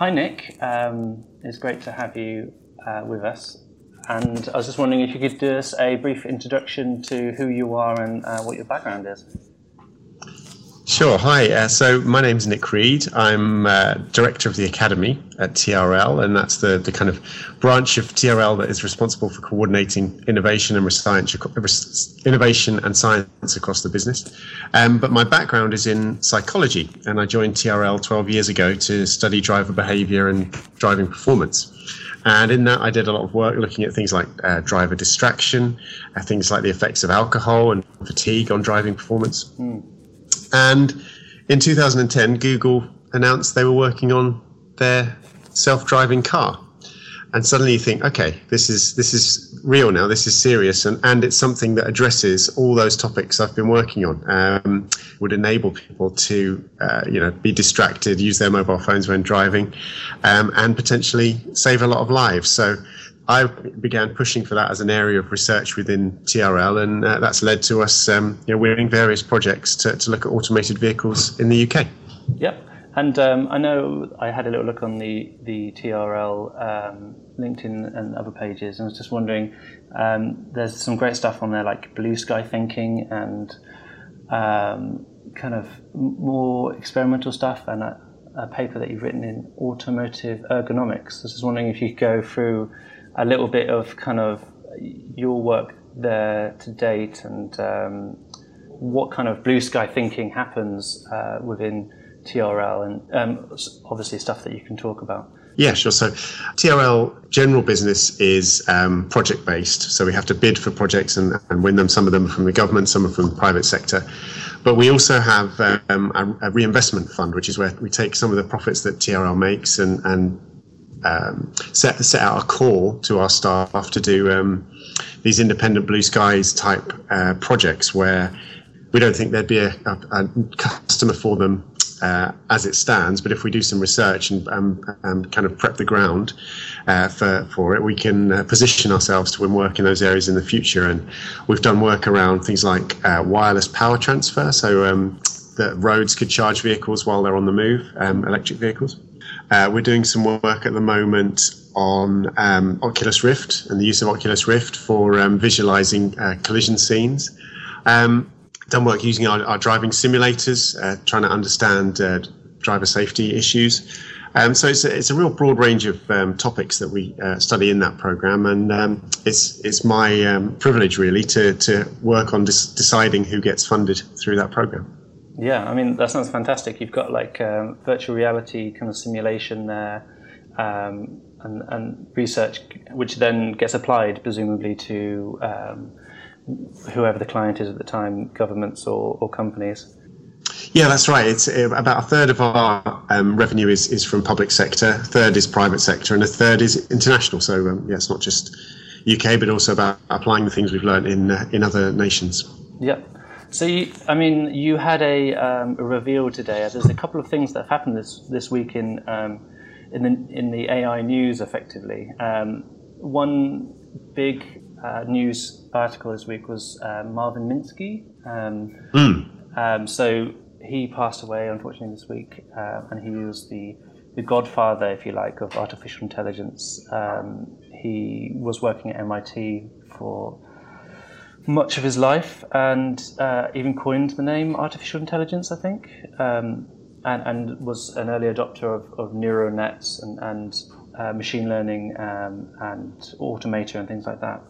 hi, Nick. Um, it's great to have you uh, with us. And I was just wondering if you could do us a brief introduction to who you are and uh, what your background is. Sure. Hi. Uh, so my name's Nick Reed. I'm uh, director of the academy at TRL, and that's the, the kind of branch of TRL that is responsible for coordinating innovation and science, innovation and science across the business. Um, but my background is in psychology, and I joined TRL 12 years ago to study driver behaviour and driving performance. And in that, I did a lot of work looking at things like uh, driver distraction, uh, things like the effects of alcohol and fatigue on driving performance. Mm. And in 2010, Google announced they were working on their self-driving car. And suddenly you think, okay, this is this is real now. This is serious, and, and it's something that addresses all those topics I've been working on. Um, would enable people to, uh, you know, be distracted, use their mobile phones when driving, um, and potentially save a lot of lives. So I began pushing for that as an area of research within TRL, and uh, that's led to us um, you know, winning various projects to, to look at automated vehicles in the UK. Yep. And um, I know I had a little look on the, the TRL um, LinkedIn and other pages, and I was just wondering um, there's some great stuff on there like blue sky thinking and um, kind of more experimental stuff, and a, a, paper that you've written in automotive ergonomics. I was just wondering if you could go through a little bit of kind of your work there to date and um, what kind of blue sky thinking happens uh, within TRL and um, obviously stuff that you can talk about. Yeah, sure. So TRL general business is um, project based. So we have to bid for projects and, and win them. Some of them from the government, some are from the private sector. But we also have um, a, a, reinvestment fund, which is where we take some of the profits that TRL makes and, and um, set set out a call to our staff to do um, these independent blue skies type uh, projects where we don't think there'd be a, a, a customer for them uh, as it stands, but if we do some research and um, um, kind of prep the ground uh, for, for it, we can uh, position ourselves to win work in those areas in the future. And we've done work around things like uh, wireless power transfer, so um, that roads could charge vehicles while they're on the move, um, electric vehicles. Uh, we're doing some work at the moment on um, Oculus Rift and the use of Oculus Rift for um, visualizing uh, collision scenes. Um, done work using our, our driving simulators, uh, trying to understand uh, driver safety issues. Um, so it's a, it's a real broad range of um, topics that we uh, study in that program, and um, it's it's my privilege really to to work on dis- deciding who gets funded through that program. Yeah, I mean that sounds fantastic. You've got like um, virtual reality kind of simulation there, um, and, and, research, which then gets applied presumably to um, whoever the client is at the time, governments or, or companies. Yeah, that's right. It's uh, about a third of our um, revenue is, is from public sector, a third is private sector, and a third is international. So um, yeah, it's not just UK, but also about applying the things we've learned in uh, in other nations. Yep. So, you, I mean, you had a, um, a, reveal today. There's a couple of things that have happened this this week in um, in the in the AI news. Effectively, um, one big uh, news article this week was uh, Marvin Minsky. Mm. so he passed away unfortunately this week, uh, and he was the the godfather, if you like, of artificial intelligence. Um, he was working at MIT for much of his life and uh, even coined the name artificial intelligence, I think, um, and, and, was an early adopter of, of neural nets and, and uh, machine learning um, and automata and things like that.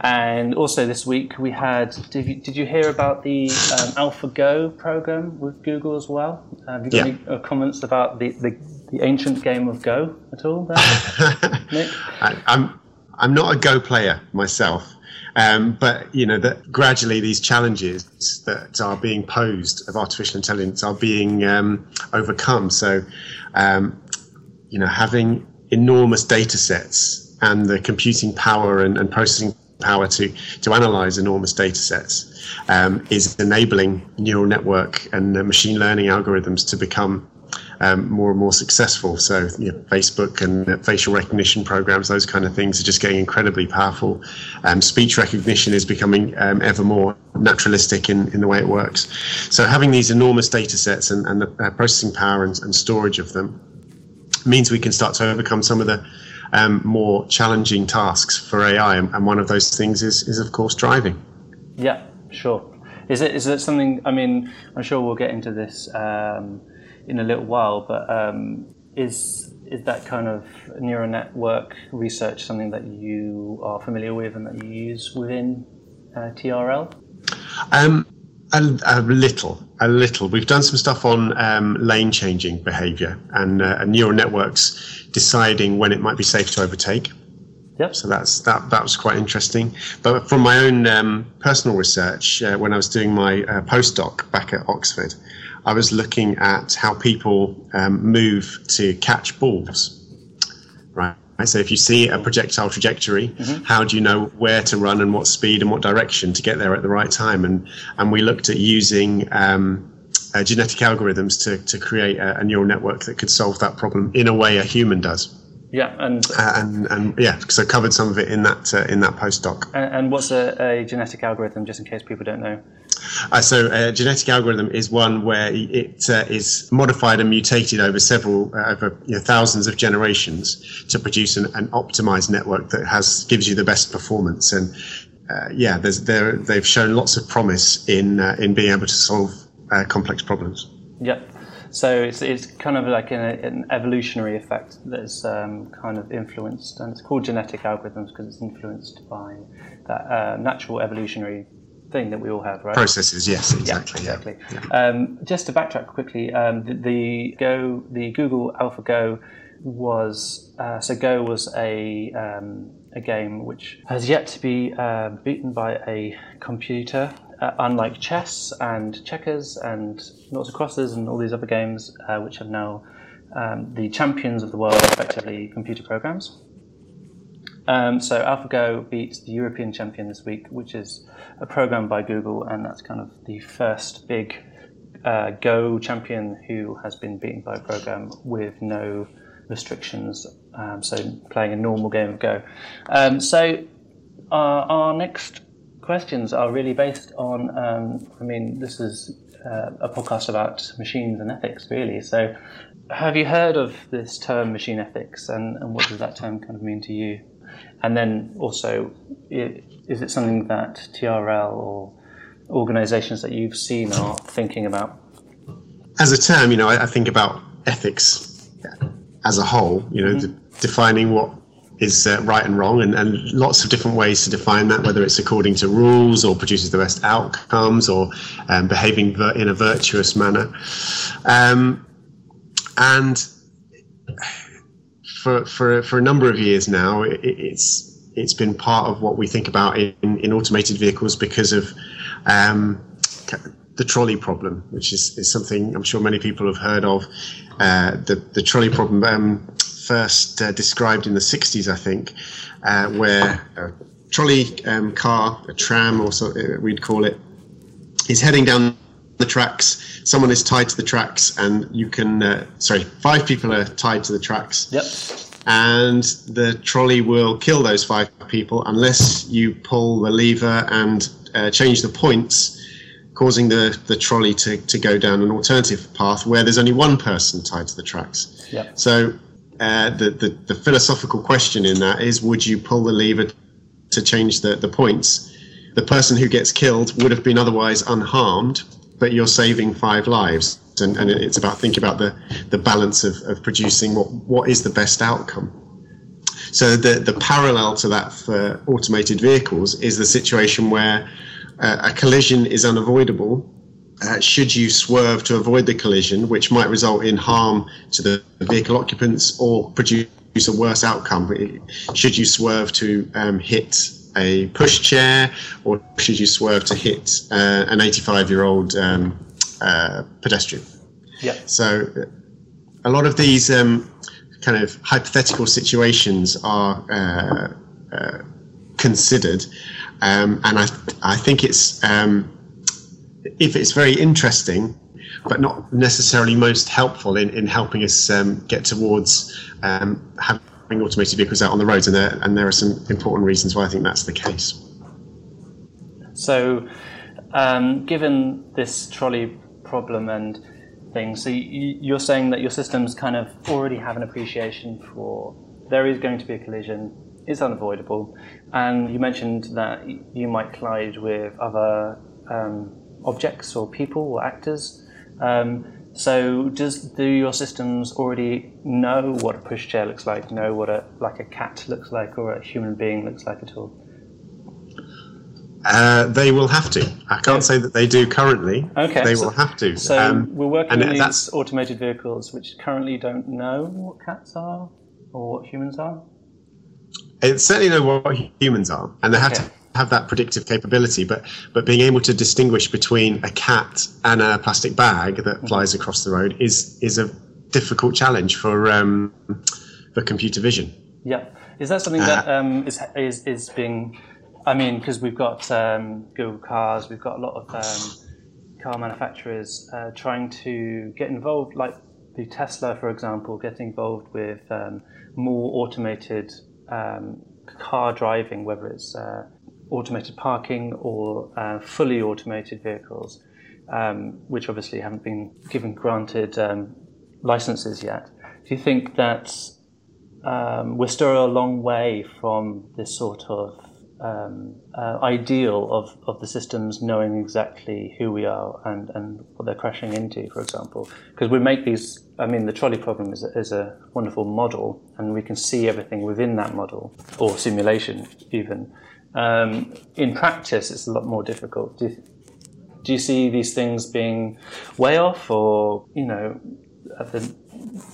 And also this week we had. Did you, did you hear about the um, AlphaGo program with Google as well? Have you got yeah. any uh, comments about the, the, the, ancient game of Go at all, there, Nick? I, I'm I'm not a Go player myself, um, but you know that gradually these challenges that are being posed of artificial intelligence are being um, overcome. So, um, you know, having enormous data sets and the computing power and, and processing power to to analyze enormous data sets um, is enabling neural network and uh, machine learning algorithms to become um, more and more successful. So you know, Facebook and facial recognition programs, those kind of things are just getting incredibly powerful. Um, speech recognition is becoming um, ever more naturalistic in, in the way it works. So having these enormous data sets and, and the uh, processing power and, and storage of them means we can start to overcome some of the um, more challenging tasks for AI. And, and one of those things is, is of course, driving. Yeah, sure. Is it is it something? I mean, I'm sure we'll get into this um, in a little while, but um, is is that kind of neural network research something that you are familiar with and that you use within uh, TRL? Um, a, a, little, a little. We've done some stuff on um, lane changing behavior and, uh, and neural networks deciding when it might be safe to overtake. Yep. So that's that. That was quite interesting. But from my own um, personal research, uh, when I was doing my uh, postdoc back at Oxford, I was looking at how people um, move to catch balls. Right. So if you see a projectile trajectory, mm-hmm. how do you know where to run and what speed and what direction to get there at the right time? And and we looked at using um, uh, genetic algorithms to to create a, a neural network that could solve that problem in a way a human does. Yeah, and uh, and and yeah, so covered some of it in that uh, in that postdoc. And, and what's a, a, genetic algorithm, just in case people don't know? Uh, so a genetic algorithm is one where it uh, is modified and mutated over several uh, over you know, thousands of generations to produce an, an, optimized network that has gives you the best performance. And uh, yeah, they've shown lots of promise in in being able to solve complex problems. Yep. So it's, it's kind of like an, an evolutionary effect that's um, kind of influenced, and it's called genetic algorithms because it's influenced by that uh, natural evolutionary thing that we all have, right? Processes, yes, exactly. Yeah, exactly. Yeah. Um, just to backtrack quickly, um, the, the, Go, the Google AlphaGo was uh, so Go was a um, a game which has yet to be uh, beaten by a computer uh, unlike chess and checkers and noughts and crosses and all these other games, uh, which have now um, the champions of the world, effectively computer programs. Um, so AlphaGo beat the European champion this week, which is a program by Google, and that's kind of the first big uh, Go champion who has been beaten by a program with no restrictions. Um, so playing a normal game of Go. Um, so uh, our next questions are really based on. Um, I mean, this is uh, a podcast about machines and ethics, really. So, have you heard of this term, machine ethics, and, and what does that term kind of mean to you? And then also, is it something that TRL or organisations that you've seen are thinking about? As a term, you know, I, I think about ethics as a whole. You know, mm-hmm. defining what is uh, right and wrong, and, and lots of different ways to define that, whether it's according to rules or produces the best outcomes or um, behaving in a virtuous manner. Um, and for, for, for a number of years now, it, it's it's been part of what we think about in, in automated vehicles because of um, the trolley problem, which is, is something I'm sure many people have heard of. Uh, the, the trolley problem um, first uh, described in the 60s, I think, uh, where a trolley um, car, a tram, or so uh, we'd call it, is heading down the tracks. Someone is tied to the tracks, and you can, uh, sorry, five people are tied to the tracks. Yep. And the trolley will kill those five people unless you pull the lever and uh, change the points causing the, the trolley to, to go down an alternative path where there's only one person tied to the tracks. Yep. So uh, the, the, the philosophical question in that is would you pull the lever to change the, the points? The person who gets killed would have been otherwise unharmed, but you're saving five lives. And, and it's about thinking about the, the balance of, of producing what, what is the best outcome. So the, the parallel to that for automated vehicles is the situation where uh, a collision is unavoidable uh, should you swerve to avoid the collision, which might result in harm to the vehicle occupants or produce a worse outcome? Should you swerve to um, hit a pushchair, or should you swerve to hit uh, an 85 year old um, uh, pedestrian? Yeah. So, a lot of these um, kind of hypothetical situations are uh, uh, considered, um, and I, I think it's um, if it's very interesting, but not necessarily most helpful in, in helping us um, get towards um, having automated vehicles out on the roads. And there, and there are some important reasons why I think that's the case. So, um, given this trolley problem and things. So you, are saying that your systems kind of already have an appreciation for there is going to be a collision, it's unavoidable, and you mentioned that you might collide with other um, objects or people or actors. Um, so does do your systems already know what a pushchair looks like, know what a like a cat looks like or a human being looks like at all? Uh, they will have to. I can't say that they do currently. Okay. They so, will have to. So um, we're working on these automated vehicles which currently don't know what cats are or what humans are. It certainly know what humans are, and they have to have that predictive capability. But but being able to distinguish between a cat and a plastic bag that mm-hmm. flies across the road is is a difficult challenge for um, for computer vision. Yeah, is that something uh, that um, is is is being I mean, because we've got um, Google Cars, we've got a lot of um, car manufacturers uh, trying to get involved, like the Tesla, for example, getting involved with um, more automated um, car driving, whether it's uh, automated parking or uh, fully automated vehicles, um, which obviously haven't been given granted um, licenses yet. Do you think that we're still a long way from this sort of um, uh, ideal of, of the systems knowing exactly who we are and, and what they're crashing into, for example. Because we make these, I mean, the trolley problem is is a wonderful model, and we can see everything within that model, or simulation even. Um, in practice, it's a lot more difficult. Do you, do you see these things being way off, or, you know, at the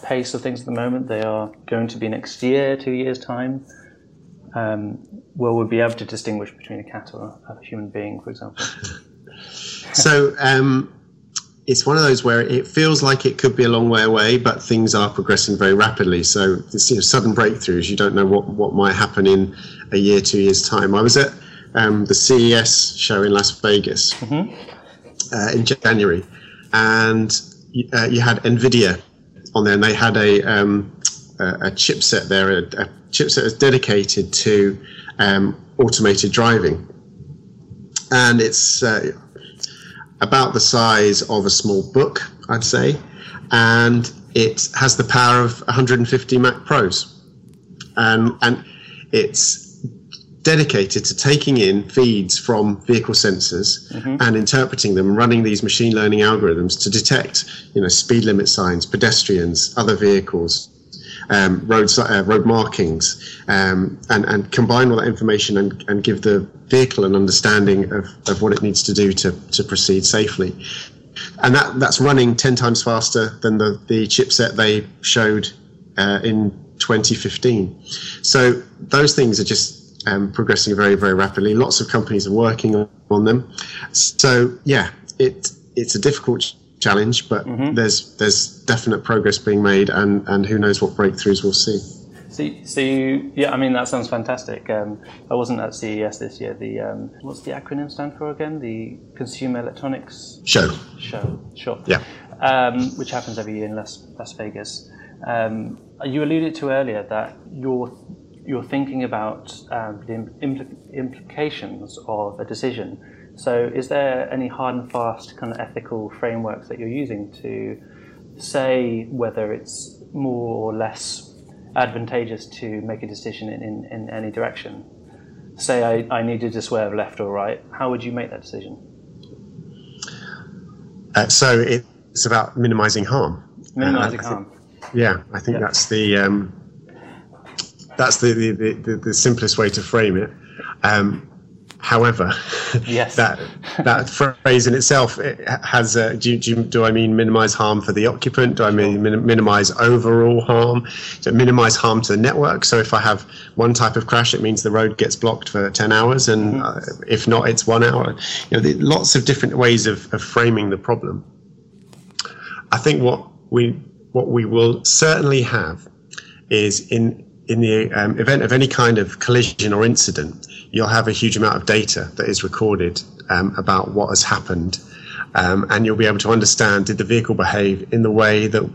pace of things at the moment, they are going to be next year, two years' time? um, will we be able to distinguish between a cat or a human being, for example? so um, it's one of those where it feels like it could be a long way away, but things are progressing very rapidly. So it's you know, sudden breakthroughs. You don't know what, what might happen in a year, two years' time. I was at um, the CES show in Las Vegas mm-hmm. uh, in January, and uh, you had NVIDIA on there, and they had a um, a, chipset there, a, a chipset is dedicated to um, automated driving, and it's uh, about the size of a small book, I'd say, and it has the power of 150 Mac Pros, and and it's dedicated to taking in feeds from vehicle sensors mm-hmm. and interpreting them, running these machine learning algorithms to detect, you know, speed limit signs, pedestrians, other vehicles, um, road, uh, road markings, um, and, and combine all that information and, and give the vehicle and understanding of, of what it needs to do to, to proceed safely. And that, that's running 10 times faster than the, the chipset they showed uh, in 2015. So those things are just um, progressing very, very rapidly. Lots of companies are working on them. So yeah, it, it's a difficult challenge, but mm-hmm. there's there's definite progress being made, and and who knows what breakthroughs we'll see. So, so you, yeah, I mean that sounds fantastic. Um, I wasn't at CES this year. The um, what's the acronym stand for again? The Consumer Electronics Show. Show, sure. Yeah. Um, which happens every year in Las, Las Vegas. Um, you alluded to earlier that you're you're thinking about um, the impl- implications of a decision so, is there any hard and fast kind of ethical frameworks that you're using to say whether it's more or less advantageous to make a decision in, in, in any direction? Say I, I needed to swerve left or right, how would you make that decision? Uh, so, it's about minimizing harm. Minimizing uh, harm. yeah, I think that's the. Um, that's the, the, the, the, simplest way to frame it. Um, However, yes. that that phrase in itself it has. A, do, do, do, I mean minimize harm for the occupant? Do I mean min, minimize overall harm? So minimize harm to the network. So if I have one type of crash, it means the road gets blocked for ten hours, and mm-hmm. uh, if not, it's one hour. You know, lots of different ways of, of framing the problem. I think what we what we will certainly have is in in the um, event of any kind of collision or incident, you'll have a huge amount of data that is recorded um, about what has happened. Um, and you'll be able to understand did the vehicle behave in the way that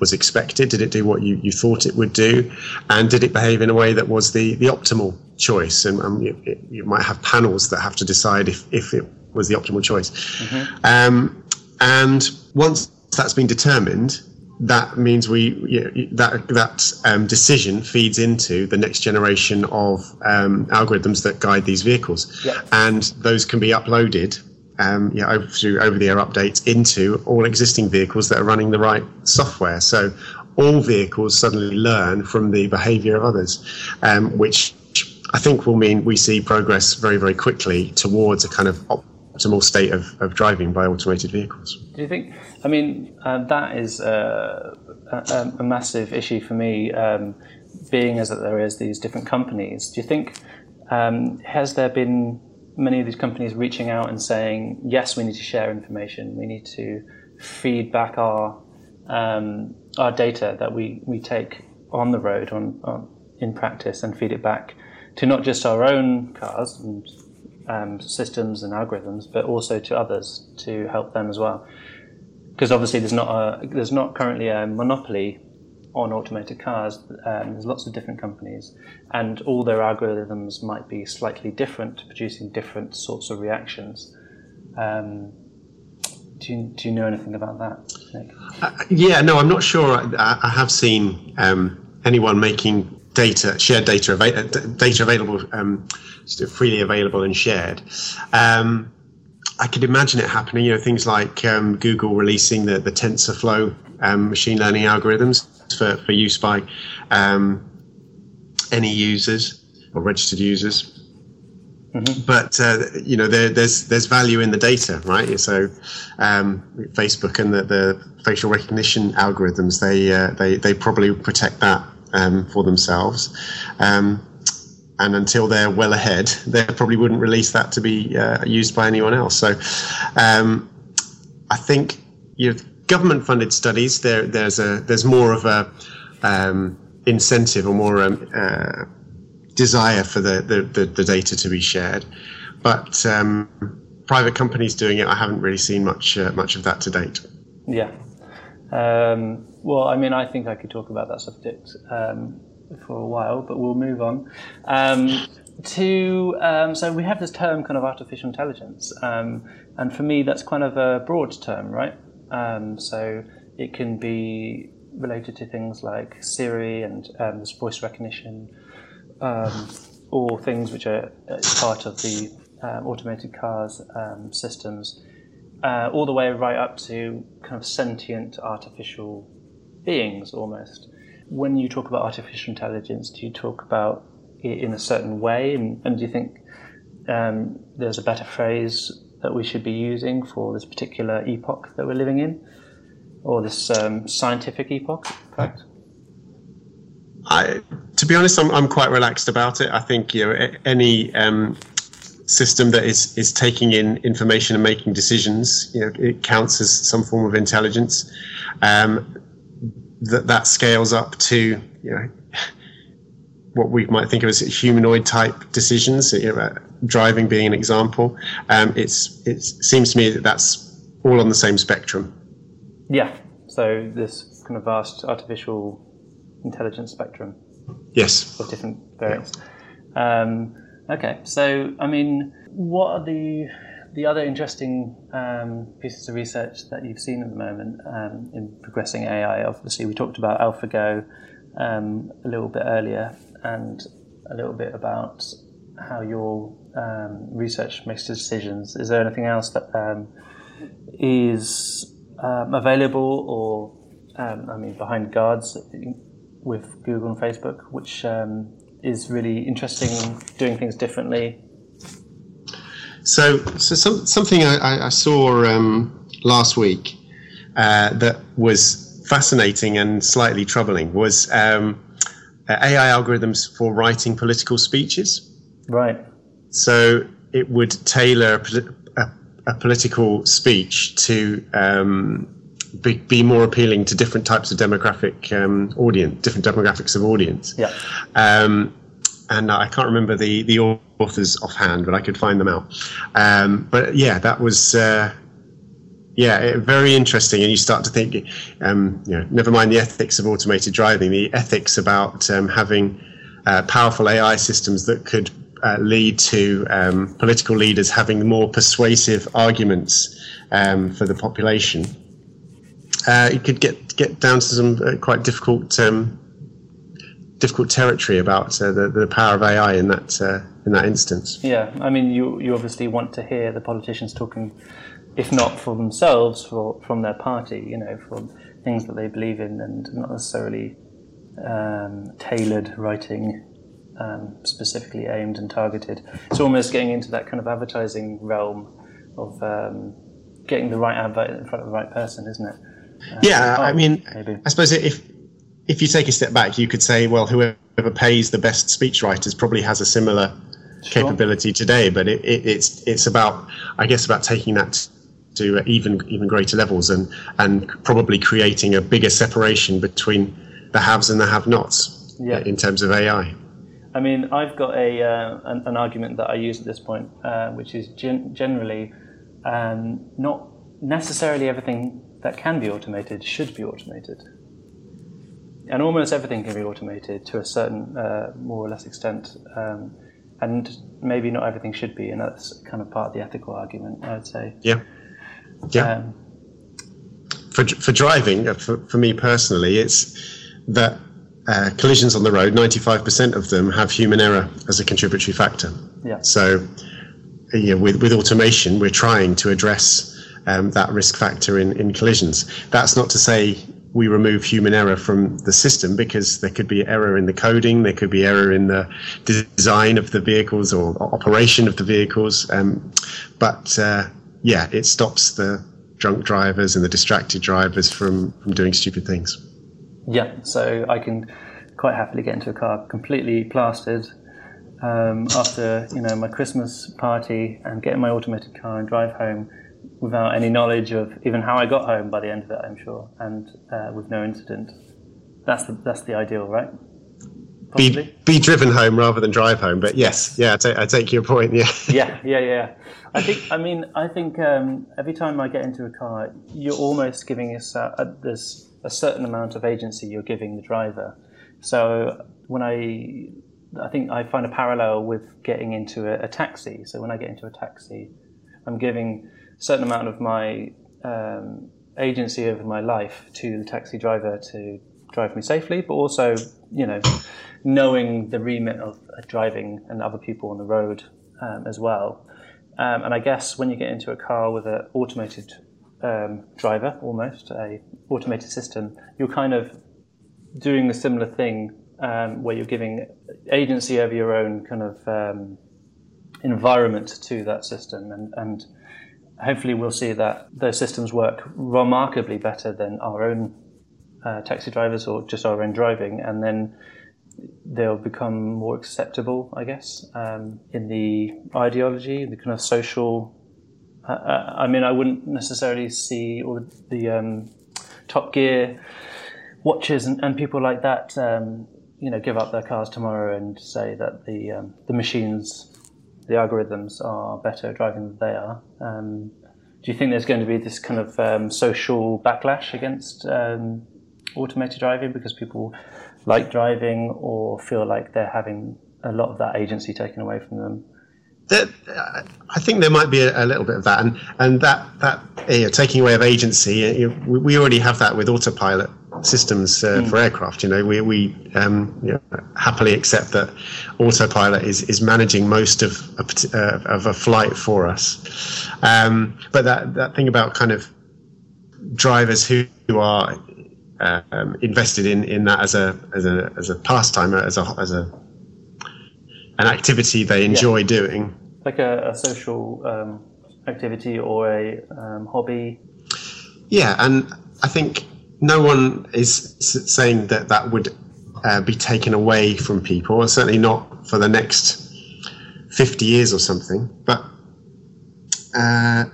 was expected? Did it do what you, you thought it would do? And did it behave in a way that was the, the optimal choice? And um, you, it, you, might have panels that have to decide if, if it was the optimal choice. Mm-hmm. Um, and once that's been determined, that means we you know, that that um, decision feeds into the next generation of um, algorithms that guide these vehicles, and those can be uploaded. Um, yeah, over, through over-the-air updates into all existing vehicles that are running the right software. So all vehicles suddenly learn from the behaviour of others, um, which I think will mean we see progress very, very quickly towards a kind of optimal state of, of driving by automated vehicles. Do you think? I mean, uh, that is uh, a, a, massive issue for me, um, being as that there is these different companies. Do you think um, has there been many of these companies reaching out and saying, yes, we need to share information, we need to feed back our um, our data that we, we take on the road on, on, in practice and feed it back to not just our own cars and um, systems and algorithms, but also to others to help them as well. Because obviously, there's not a there's not currently a monopoly on automated cars. Um, there's lots of different companies, and all their algorithms might be slightly different, producing different sorts of reactions. Um, do you, do you know anything about that? Uh, yeah, no, I'm not sure. I, I have seen um, anyone making data, shared data, data available, um, freely available and shared. Um, I could imagine it happening. You know, things like um, Google releasing the the TensorFlow um, machine learning algorithms for, for use by um, any users or registered users. Mm-hmm. But uh, you know, there, there's there's value in the data, right? So, um, Facebook and the, the facial recognition algorithms, they uh, they they probably protect that um, for themselves. Um, and until they're well ahead, they probably wouldn't release that to be uh, used by anyone else. So, um, I think you know, government-funded studies there there's a there's more of a um, incentive or more um, uh, desire for the, the, the, the, data to be shared, but um, private companies doing it, I haven't really seen much uh, much of that to date. Yeah. Um, well, I mean, I think I could talk about that subject um, for a while, but we'll move on. Um, to um, so we have this term kind of artificial intelligence, um, and for me that's kind of a broad term, right? Um, so it can be related to things like Siri and voice recognition, or things which are uh, part of the automated cars systems, uh, all the way right up to kind of sentient artificial beings almost. When you talk about artificial intelligence, do you talk about it in a certain way? And, and do you think um, there's a better phrase that we should be using for this particular epoch that we're living in? Or this um, scientific epoch, fact? I, to be honest, I'm, I'm quite relaxed about it. I think you know any um, system that is is taking in information and making decisions, you know, it counts as some form of intelligence. Um, that that scales up to you know what we might think of as humanoid type decisions, you know, driving being an example. Um, it's it seems to me that that's all on the same spectrum. Yeah. So this kind of vast artificial intelligence spectrum. Yes. Of different variants. Yeah. Um, okay. So I mean, what are the the other interesting um, pieces of research that you've seen at the moment um, in progressing AI, obviously, we talked about AlphaGo um, a little bit earlier and a little bit about how your um, research makes decisions. Is there anything else that um, is um, available or, I mean, behind guards with Google and Facebook, which is really interesting, doing things differently so, so some, something I, I saw um, last week uh, that was fascinating and slightly troubling was um, uh, AI algorithms for writing political speeches. Right. So it would tailor a, a, a political speech to um, be, be, more appealing to different types of demographic um, audience, different demographics of audience. Yeah. Um, and I can't remember the the authors offhand, but I could find them out. Um, but yeah, that was uh, yeah very interesting, and you start to think, um, you know, never mind the ethics of automated driving, the ethics about um, having uh, powerful AI systems that could uh, lead to um, political leaders having more persuasive arguments um, for the population. Uh, it could get get down to some uh, quite difficult um, difficult territory about uh, the the power of AI in that uh, in that instance. Yeah, I mean, you you obviously want to hear the politicians talking, if not for themselves, for from their party, you know, from things that they believe in, and not necessarily um, tailored writing. Um, specifically aimed and targeted. It's almost getting into that kind of advertising realm of um, getting the right advert in front of the right person, isn't it? Yeah, oh, I mean, maybe. I suppose if if you take a step back, you could say, well, whoever pays the best speechwriters probably has a similar sure. capability today, but it, it, it's it's about, I guess, about taking that to even even greater levels and and probably creating a bigger separation between the haves and the have-nots yeah. in terms of AI. I mean, I've got a uh, an, an, argument that I use at this point, uh, which is gen- generally um, not necessarily everything that can be automated should be automated, and almost everything can be automated to a certain uh, more or less extent, um, and maybe not everything should be, and that's kind of part of the ethical argument, I'd say. Yeah, yeah. Um, for for driving, uh, for, for me personally, it's that uh, collisions on the road, 95% of them have human error as a contributory factor. Yeah. So, yeah, with, with automation, we're trying to address um, that risk factor in, in collisions. That's not to say we remove human error from the system because there could be error in the coding, there could be error in the design of the vehicles or operation of the vehicles. Um, but uh, yeah, it stops the drunk drivers and the distracted drivers from, from doing stupid things. Yeah, so I can quite happily get into a car completely plastered um, after you know my Christmas party and get in my automated car and drive home without any knowledge of even how I got home by the end of it. I'm sure, and uh, with no incident. That's the that's the ideal, right? Be be driven home rather than drive home. But yes, yeah, I take, I take your point. Yeah. yeah, yeah, yeah. I think. I mean, I think um, every time I get into a car, you're almost giving us uh, this a certain amount of agency you're giving the driver. So when I, I think I find a parallel with getting into a, a taxi. So when I get into a taxi, I'm giving certain amount of my um, agency over my life to the taxi driver to drive me safely, but also, you know, knowing the remit of driving and other people on the road um, as well. Um, and I guess when you get into a car with an automated um, driver, almost a automated system, you're kind of doing a similar thing um, where you're giving agency over your own kind of um, environment to that system, and, and hopefully we'll see that those systems work remarkably better than our own uh, taxi drivers or just our own driving, and then they'll become more acceptable, I guess, um, in the ideology, the kind of social uh, I mean, I wouldn't necessarily see all the, the um, Top Gear watches and, and people like that, um, you know, give up their cars tomorrow and say that the um, the machines, the algorithms are better driving than they are. Um, do you think there's going to be this kind of um, social backlash against um, automated driving because people like driving or feel like they're having a lot of that agency taken away from them? Uh, I think there might be a, a, little bit of that, and and that that you know, taking away of agency, you we already have that with autopilot systems uh, mm. for aircraft. You know, we we um, you know, happily accept that autopilot is is managing most of a, uh, of a flight for us. Um, but that that thing about kind of drivers who, who are um, invested in, in that as a as a as a pastime as a as a an activity they enjoy yeah. doing. Like a, a social um, activity or a um, hobby. Yeah, and I think no one is saying that that would uh, be taken away from people, certainly not for the next 50 years or something. But uh,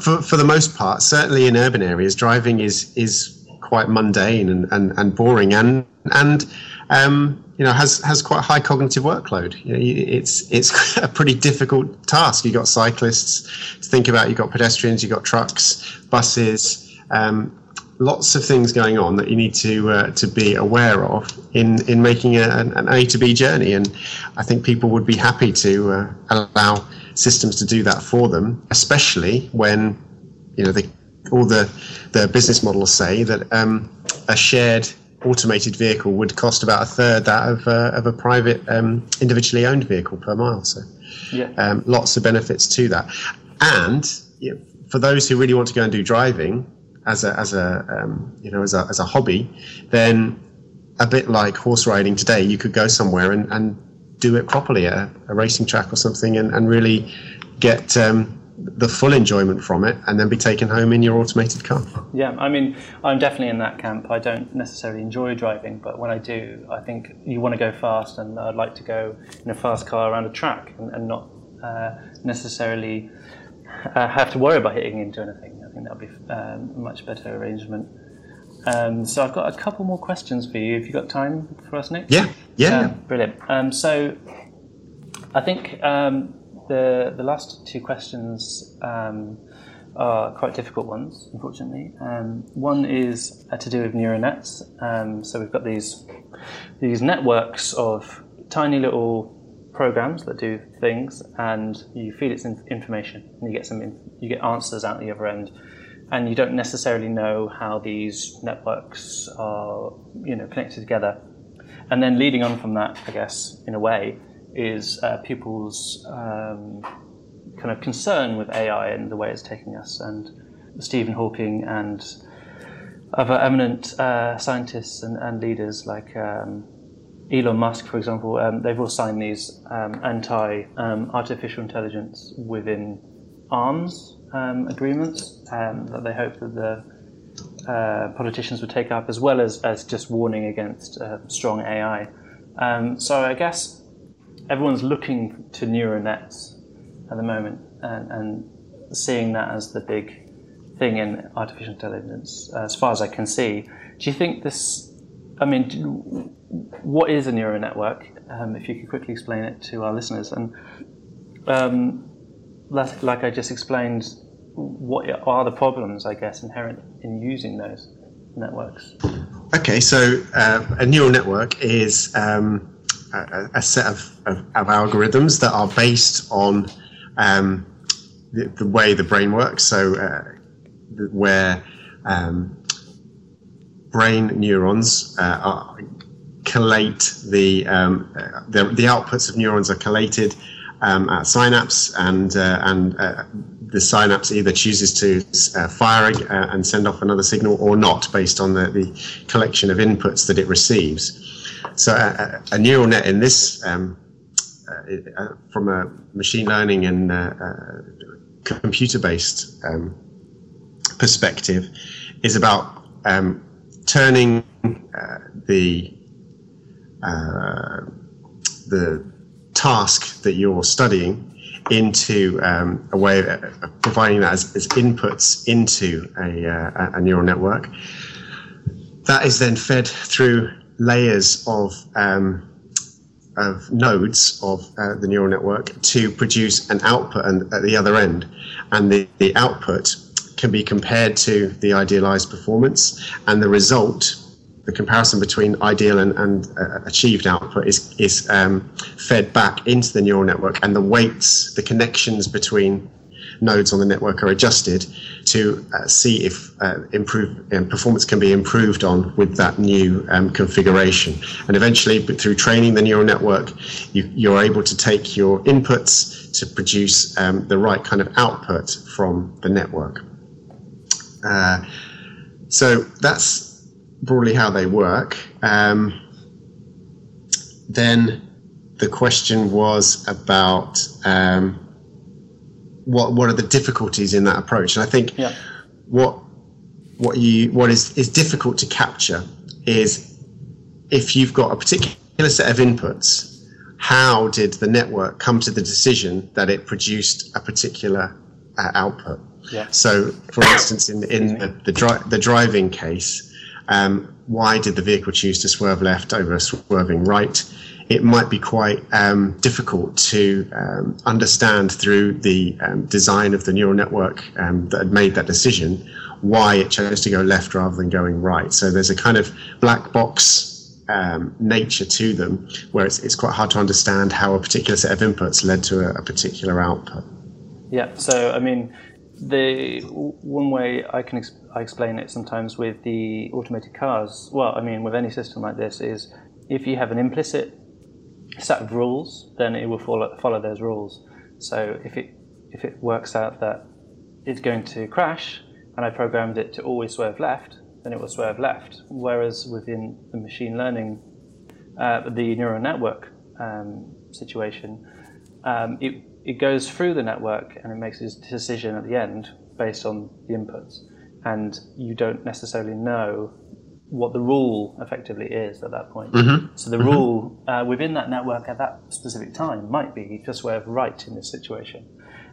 for, for the most part, certainly in urban areas, driving is, is quite mundane and, and, and boring and, and um, you know has has quite a high cognitive workload. You know, it's it's a pretty difficult task. You've got cyclists to think about. You've got pedestrians. You've got trucks, buses. Um, lots of things going on that you need to uh, to be aware of in in making a, an A to B journey. And I think people would be happy to uh, allow systems to do that for them, especially when you know they all the the business models say that um, a shared automated vehicle would cost about a third that of, uh, of a private um, individually owned vehicle per mile. So, yeah. um, lots of benefits to that. And you know, for those who really want to go and do driving as a as a um, you know as a as a hobby, then a bit like horse riding today, you could go somewhere and, and do it properly at a, a racing track or something, and, and really get um, the full enjoyment from it and then be taken home in your automated car. Yeah, I mean, I'm definitely in that camp. I don't necessarily enjoy driving, but when I do, I think you want to go fast, and I'd like to go in a fast car around a track and, and not uh, necessarily uh, have to worry about hitting into anything. Think that would be um, a much better arrangement. Um, so I've got a couple more questions for you. Have you got time for us, Nick? Yeah, yeah. Um, brilliant. Um, so I think um, the the last two questions um, are quite difficult ones, unfortunately. Um, one is uh, to do with neural nets. Um, so we've got these these networks of tiny little programs that do things, and you feed it some information, and you get some you get answers out the other end. And you don't necessarily know how these networks are, you know, connected together. And then leading on from that, I guess, in a way, is uh, people's um, kind of concern with AI and the way it's taking us. And Stephen Hawking and other eminent uh, scientists and, and, leaders like um, Elon Musk, for example, um, they've all signed these um, anti-artificial um, intelligence within arms um, agreements that they hope that the uh, politicians would take up, as well as, as just warning against uh, strong AI. Um, so I guess everyone's looking to neural nets at the moment and, and seeing that as the big thing in artificial intelligence, as far as I can see. Do you think this? I mean, what is a neural network? Um, if you could quickly explain it to our listeners, and um, like I just explained, what are the problems, I guess, inherent in using those networks? Okay, so uh, a neural network is um, a, a set of, of, of, algorithms that are based on um, the, the, way the brain works. So, uh, where um, brain neurons uh, are, collate the, um, uh, the, the outputs of neurons are collated um, at synapse, and uh, and uh, the synapse either chooses to uh, fire and send off another signal or not, based on the, the collection of inputs that it receives. So a, a neural net in this, um, uh, uh, from a machine learning and uh, uh computer-based um, perspective, is about um, turning uh, the uh, the task that you're studying into um, a way of providing that as, as inputs into a, a neural network. That is then fed through layers of um, of nodes of uh, the neural network to produce an output and, at the other end, and the, the output can be compared to the idealized performance, and the result, the comparison between ideal and, and uh, achieved output, is is um, fed back into the neural network, and the weights, the connections between nodes on the network are adjusted to uh, see if uh, improve, um, performance can be improved on with that new um, configuration. And eventually, through training the neural network, you, are able to take your inputs to produce um, the right kind of output from the network. Uh, so that's broadly how they work. Um, then the question was about um, what what are the difficulties in that approach? And I think yeah. what what you what is is difficult to capture is if you've got a particular set of inputs, how did the network come to the decision that it produced a particular uh, output? Yeah. So, for instance, in in the the, dri- the driving case, um, why did the vehicle choose to swerve left over swerving right? it might be quite um, difficult to um, understand through the um, design of the neural network um, that had made that decision why it chose to go left rather than going right. So there's a kind of black box um, nature to them where it's, it's quite hard to understand how a particular set of inputs led to a, a particular output. Yeah, so I mean, the one way I can I explain it sometimes with the automated cars. Well, I mean, with any system like this, is if you have an implicit set of rules, then it will follow follow those rules. So if it if it works out that it's going to crash, and I programmed it to always swerve left, then it will swerve left. Whereas within the machine learning, uh, the neural network um, situation, um, it it goes through the network and it makes its decision at the end based on the inputs. And you don't necessarily know what the rule effectively is at that point. Mm-hmm. So the mm-hmm. rule uh, within that network at that specific time might be just swerve right in this situation.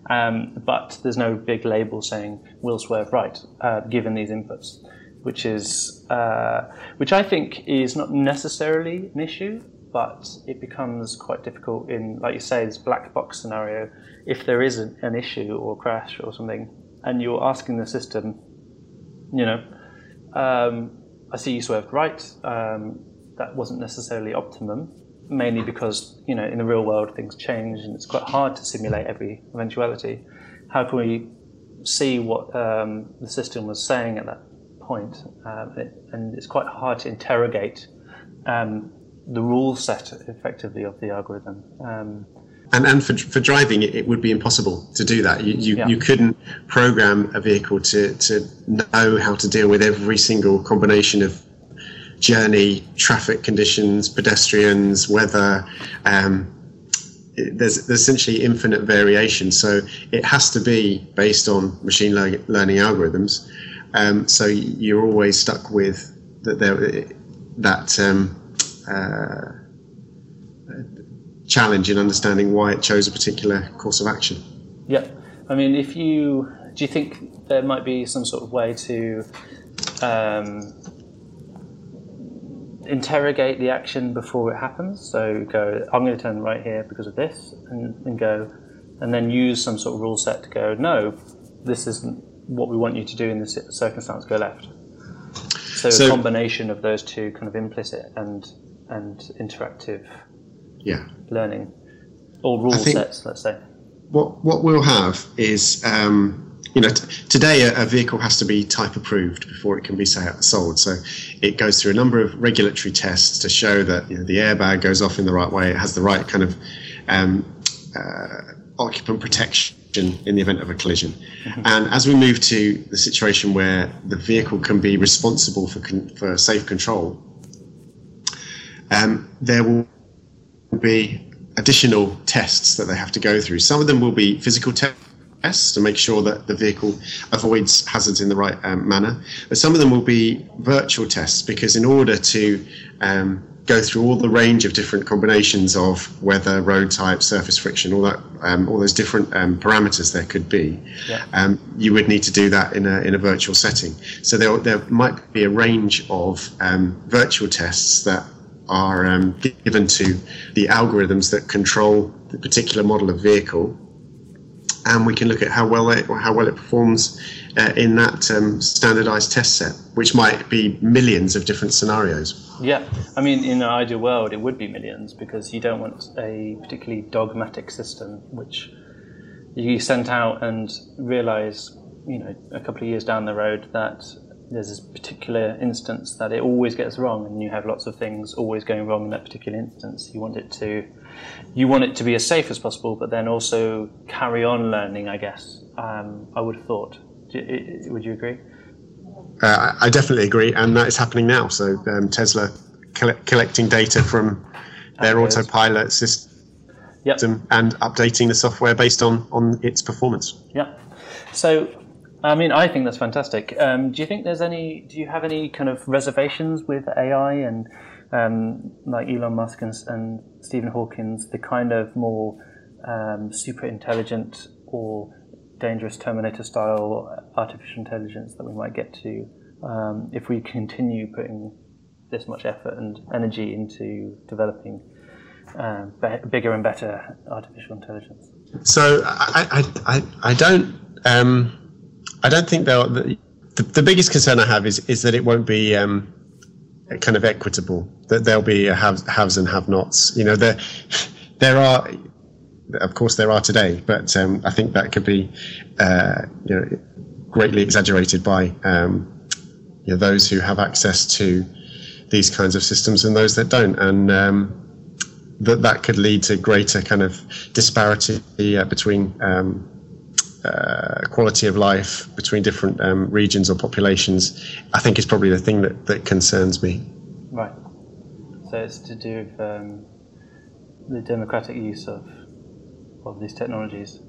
Um, but there's no big label saying will swerve right uh, given these inputs, which is uh, which I think is not necessarily an issue but it becomes quite difficult in, like you say, this black box scenario. If there is an, an issue or crash or something, and you're asking the system, you know, um, I see you swerved right. Um, that wasn't necessarily optimum, mainly because you know in the real world things change and it's quite hard to simulate every eventuality. How can we see what um, the system was saying at that point? Um, it, and it's quite hard to interrogate um, the rule set effectively of the algorithm. Um, and and for, for driving, it, it would be impossible to do that. You you, yeah. you couldn't program a vehicle to, to know how to deal with every single combination of journey, traffic conditions, pedestrians, weather. Um, there's, there's essentially infinite variation. So it has to be based on machine learning, learning algorithms. Um, so you're always stuck with that. There, that um, uh, challenge in understanding why it chose a particular course of action. Yeah, I mean, if you do you think there might be some sort of way to um, interrogate the action before it happens? So go, I'm going to turn right here because of this, and, and go, and then use some sort of rule set to go, no, this isn't what we want you to do in this circumstance. Go left. So, so a combination of those two, kind of implicit and and interactive yeah. learning or rule sets, let's say. What what we'll have is um, you know t- today a, a, vehicle has to be type approved before it can be sold. So it goes through a number of regulatory tests to show that you know, the airbag goes off in the right way, it has the right kind of um, uh, occupant protection in the event of a collision. Mm-hmm. And as we move to the situation where the vehicle can be responsible for con- for safe control um, there will be additional tests that they have to go through. Some of them will be physical tests to make sure that the vehicle avoids hazards in the right um, manner, but some of them will be virtual tests because in order to um, go through all the range of different combinations of weather, road type, surface friction, all that, um, all those different um, parameters there could be. Yeah. Um, you would need to do that in a in a virtual setting. So there there might be a range of um, virtual tests that are um, given to the algorithms that control the particular model of vehicle, and we can look at how well it how well it performs uh, in that um, standardized test set, which might be millions of different scenarios. Yeah, I mean, in an ideal world, it would be millions because you don't want a particularly dogmatic system which you sent out and realize, you know, a couple of years down the road that there's this particular instance that it always gets wrong, and you have lots of things always going wrong in that particular instance. You want it to, you want it to be as safe as possible, but then also carry on learning. I guess um, I would have thought. Would you agree? Uh, I definitely agree, and that is happening now. So um, Tesla collecting data from their autopilot system yep. and updating the software based on on its performance. Yeah. So I mean, I think that's fantastic. Um, do you think there's any? Do you have any kind of reservations with AI and um, like Elon Musk and, and, Stephen Hawking's, the kind of more um, super intelligent or dangerous Terminator style artificial intelligence that we might get to um, if we continue putting this much effort and energy into developing um, be- bigger and better artificial intelligence? So I, I, I, I don't. I don't think they'll. The, the, the, biggest concern I have is is that it won't be um, kind of equitable. That there'll be haves, haves and have-nots. You know, there there are of course there are today, but um, I think that could be uh, you know greatly exaggerated by um, you know, those who have access to these kinds of systems and those that don't, and um, that that could lead to greater kind of disparity uh, between um, uh, quality of life between different um, regions or populations. I think is probably the thing that, that concerns me. Right. So it's to do with um, the democratic use of of these technologies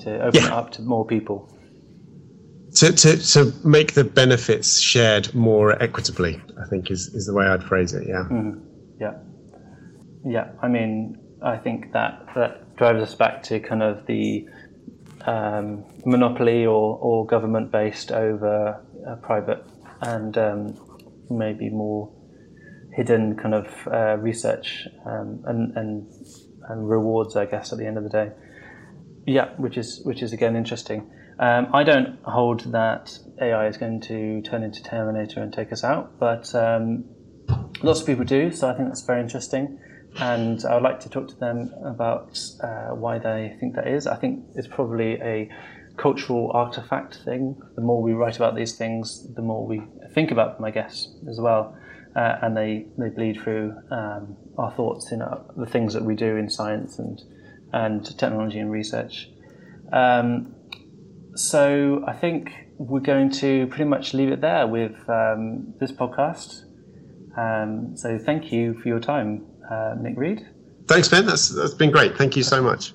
to open yeah. it up to more people. To, to, to make the benefits shared more equitably, I think is, is the way I'd phrase it. Yeah. Mm-hmm. Yeah. Yeah. I mean, I think that that drives us back to kind of the um, monopoly or, or government based over uh, private and um, maybe more hidden kind of uh, research um, and, and and rewards, I guess, at the end of the day. Yeah, which is which is again interesting. Um, I don't hold that AI is going to turn into Terminator and take us out, but um, lots of people do. So I think that's very interesting, and I would like to talk to them about uh, why they think that is. I think it's probably a cultural artifact thing. The more we write about these things, the more we think about them, I guess, as well uh, and they, they bleed through um, our thoughts in our, the things that we do in science and, and technology and research. Um, so I think we're going to pretty much leave it there with um, this podcast. Um, so thank you for your time, uh, Uh, Nick Reed. Thanks, Ben. That's, that's been great. Thank you so much.